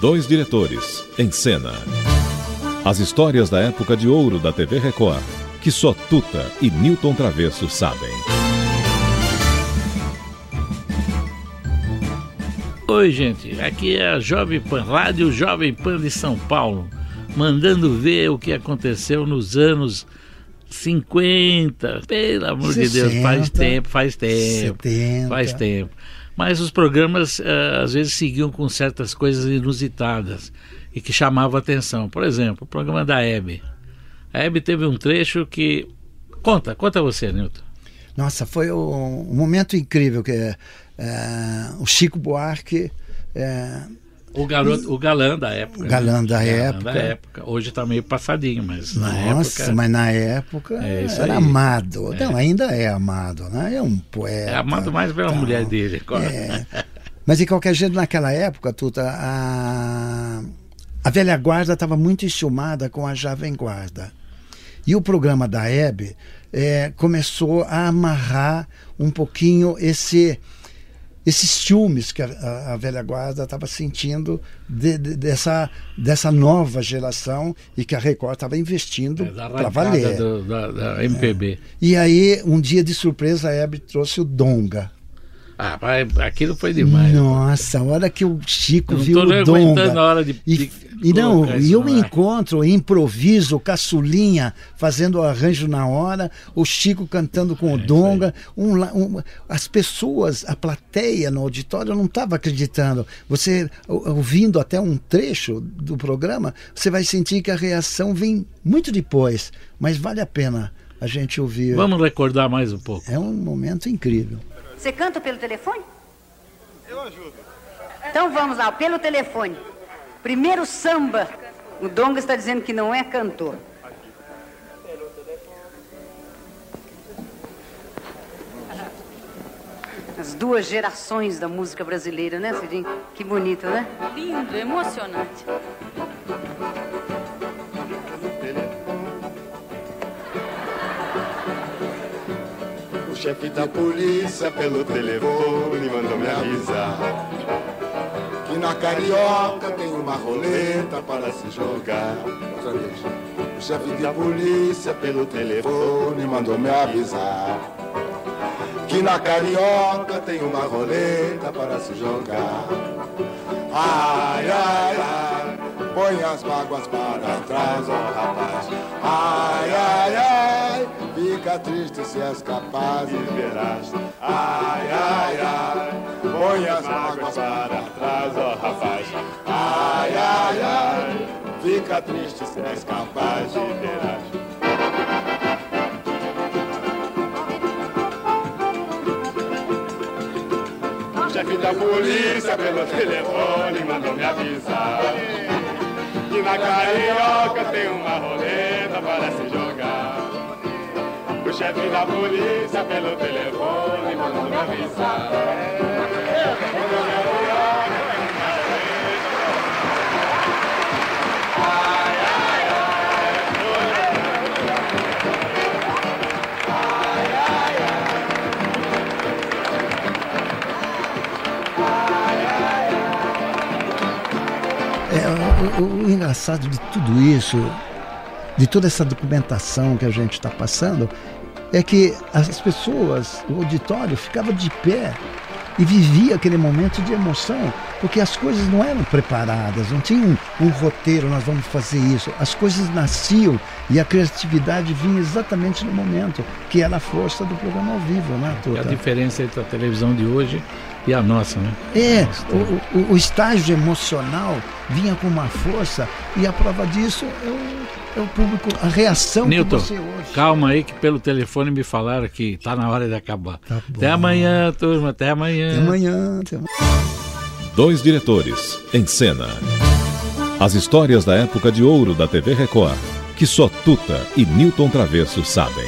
Dois diretores em cena. As histórias da época de ouro da TV Record, que só Tuta e Newton Travesso sabem. Oi, gente. Aqui é a Jovem Pan, Rádio Jovem Pan de São Paulo, mandando ver o que aconteceu nos anos 50. Pelo amor de Deus, faz 60, tempo, faz tempo. 70. Faz tempo. Mas os programas eh, às vezes seguiam com certas coisas inusitadas e que chamavam atenção. Por exemplo, o programa da Hebe. A Hebe teve um trecho que. Conta, conta você, Newton. Nossa, foi um, momento incrível que é, o Chico Buarque, é, O garoto, o galã da época. né? galã da época. da época. Hoje tá meio passadinho, mas na Nossa, época. mas na época É era aí. amado. É. Não, ainda é amado, né? É um poeta. É amado mais pela tal. mulher dele. É. Mas de qualquer jeito, naquela época, Tuta, a, a velha guarda estava muito enxumada com a jovem guarda. E o programa da Hebe é, começou a amarrar um pouquinho esse esses ciúmes que a, a- a velha guarda estava sentindo de- de- dessa, dessa nova geração e que a Record estava investindo É, para valer. do- da, da MPB. E aí, um dia de surpresa, a Hebe trouxe o Donga. Ah, mas aquilo foi demais. Nossa, a hora que o Chico Eu viu o Donga. aguentando a hora de- e, de e não, e eu ar. encontro, improviso, o caçulinha fazendo o arranjo na hora, o Chico cantando com o É isso Donga. Um, um- as pessoas, a plateia no auditório não estava acreditando. Você, ou- ouvindo até um trecho do programa, você vai sentir que a reação vem muito depois, mas vale a pena a gente ouvir. Vamos recordar mais um pouco. É um momento incrível. Você canta pelo telefone? Eu ajudo. Então vamos lá, pelo telefone. Primeiro samba. O Donga está dizendo que não é cantor. As duas gerações da música brasileira, né, Cidinho? Que bonito, né? Lindo, emocionante. Chefe da polícia pelo telefone mandou me avisar que na carioca tem uma roleta para se jogar. O chefe da polícia pelo telefone mandou me avisar que na carioca tem uma roleta para se jogar. Ai, ai, ai, põe as mágoas para trás, ó rapaz. Ai, ai, ai, fica triste se és capaz e verás. Ai, ai, ai, põe as mágoas para trás, ó rapaz. Ai, ai, ai, fica triste se és capaz e verás. O chefe da polícia pelo telefone mandou me avisar que na carioca tem uma roleta para se jogar. O chefe da polícia pelo telefone mandou me avisar. que na carioca tem uma Ai, ai, É, o, o- o engraçado de tudo isso, de toda essa documentação que a gente está passando, é que as pessoas, o auditório, ficava de pé e vivia aquele momento de emoção, porque as coisas não eram preparadas, não tinha um, um roteiro, nós vamos fazer isso. As coisas nasciam e a criatividade vinha exatamente no momento, que era a força do programa ao vivo, né, E a Tuta? diferença entre a televisão de hoje e a nossa, né? É, o, o- o estágio emocional vinha com uma força e a prova disso é o, é o público, a reação Newton, que você hoje. calma aí que pelo telefone me falaram que tá na hora de acabar. Tá até amanhã, turma, até amanhã. Até amanhã, até amanhã. Dois diretores, em cena. As histórias da época de ouro da TV Record, que só Tuta e Newton Travesso sabem.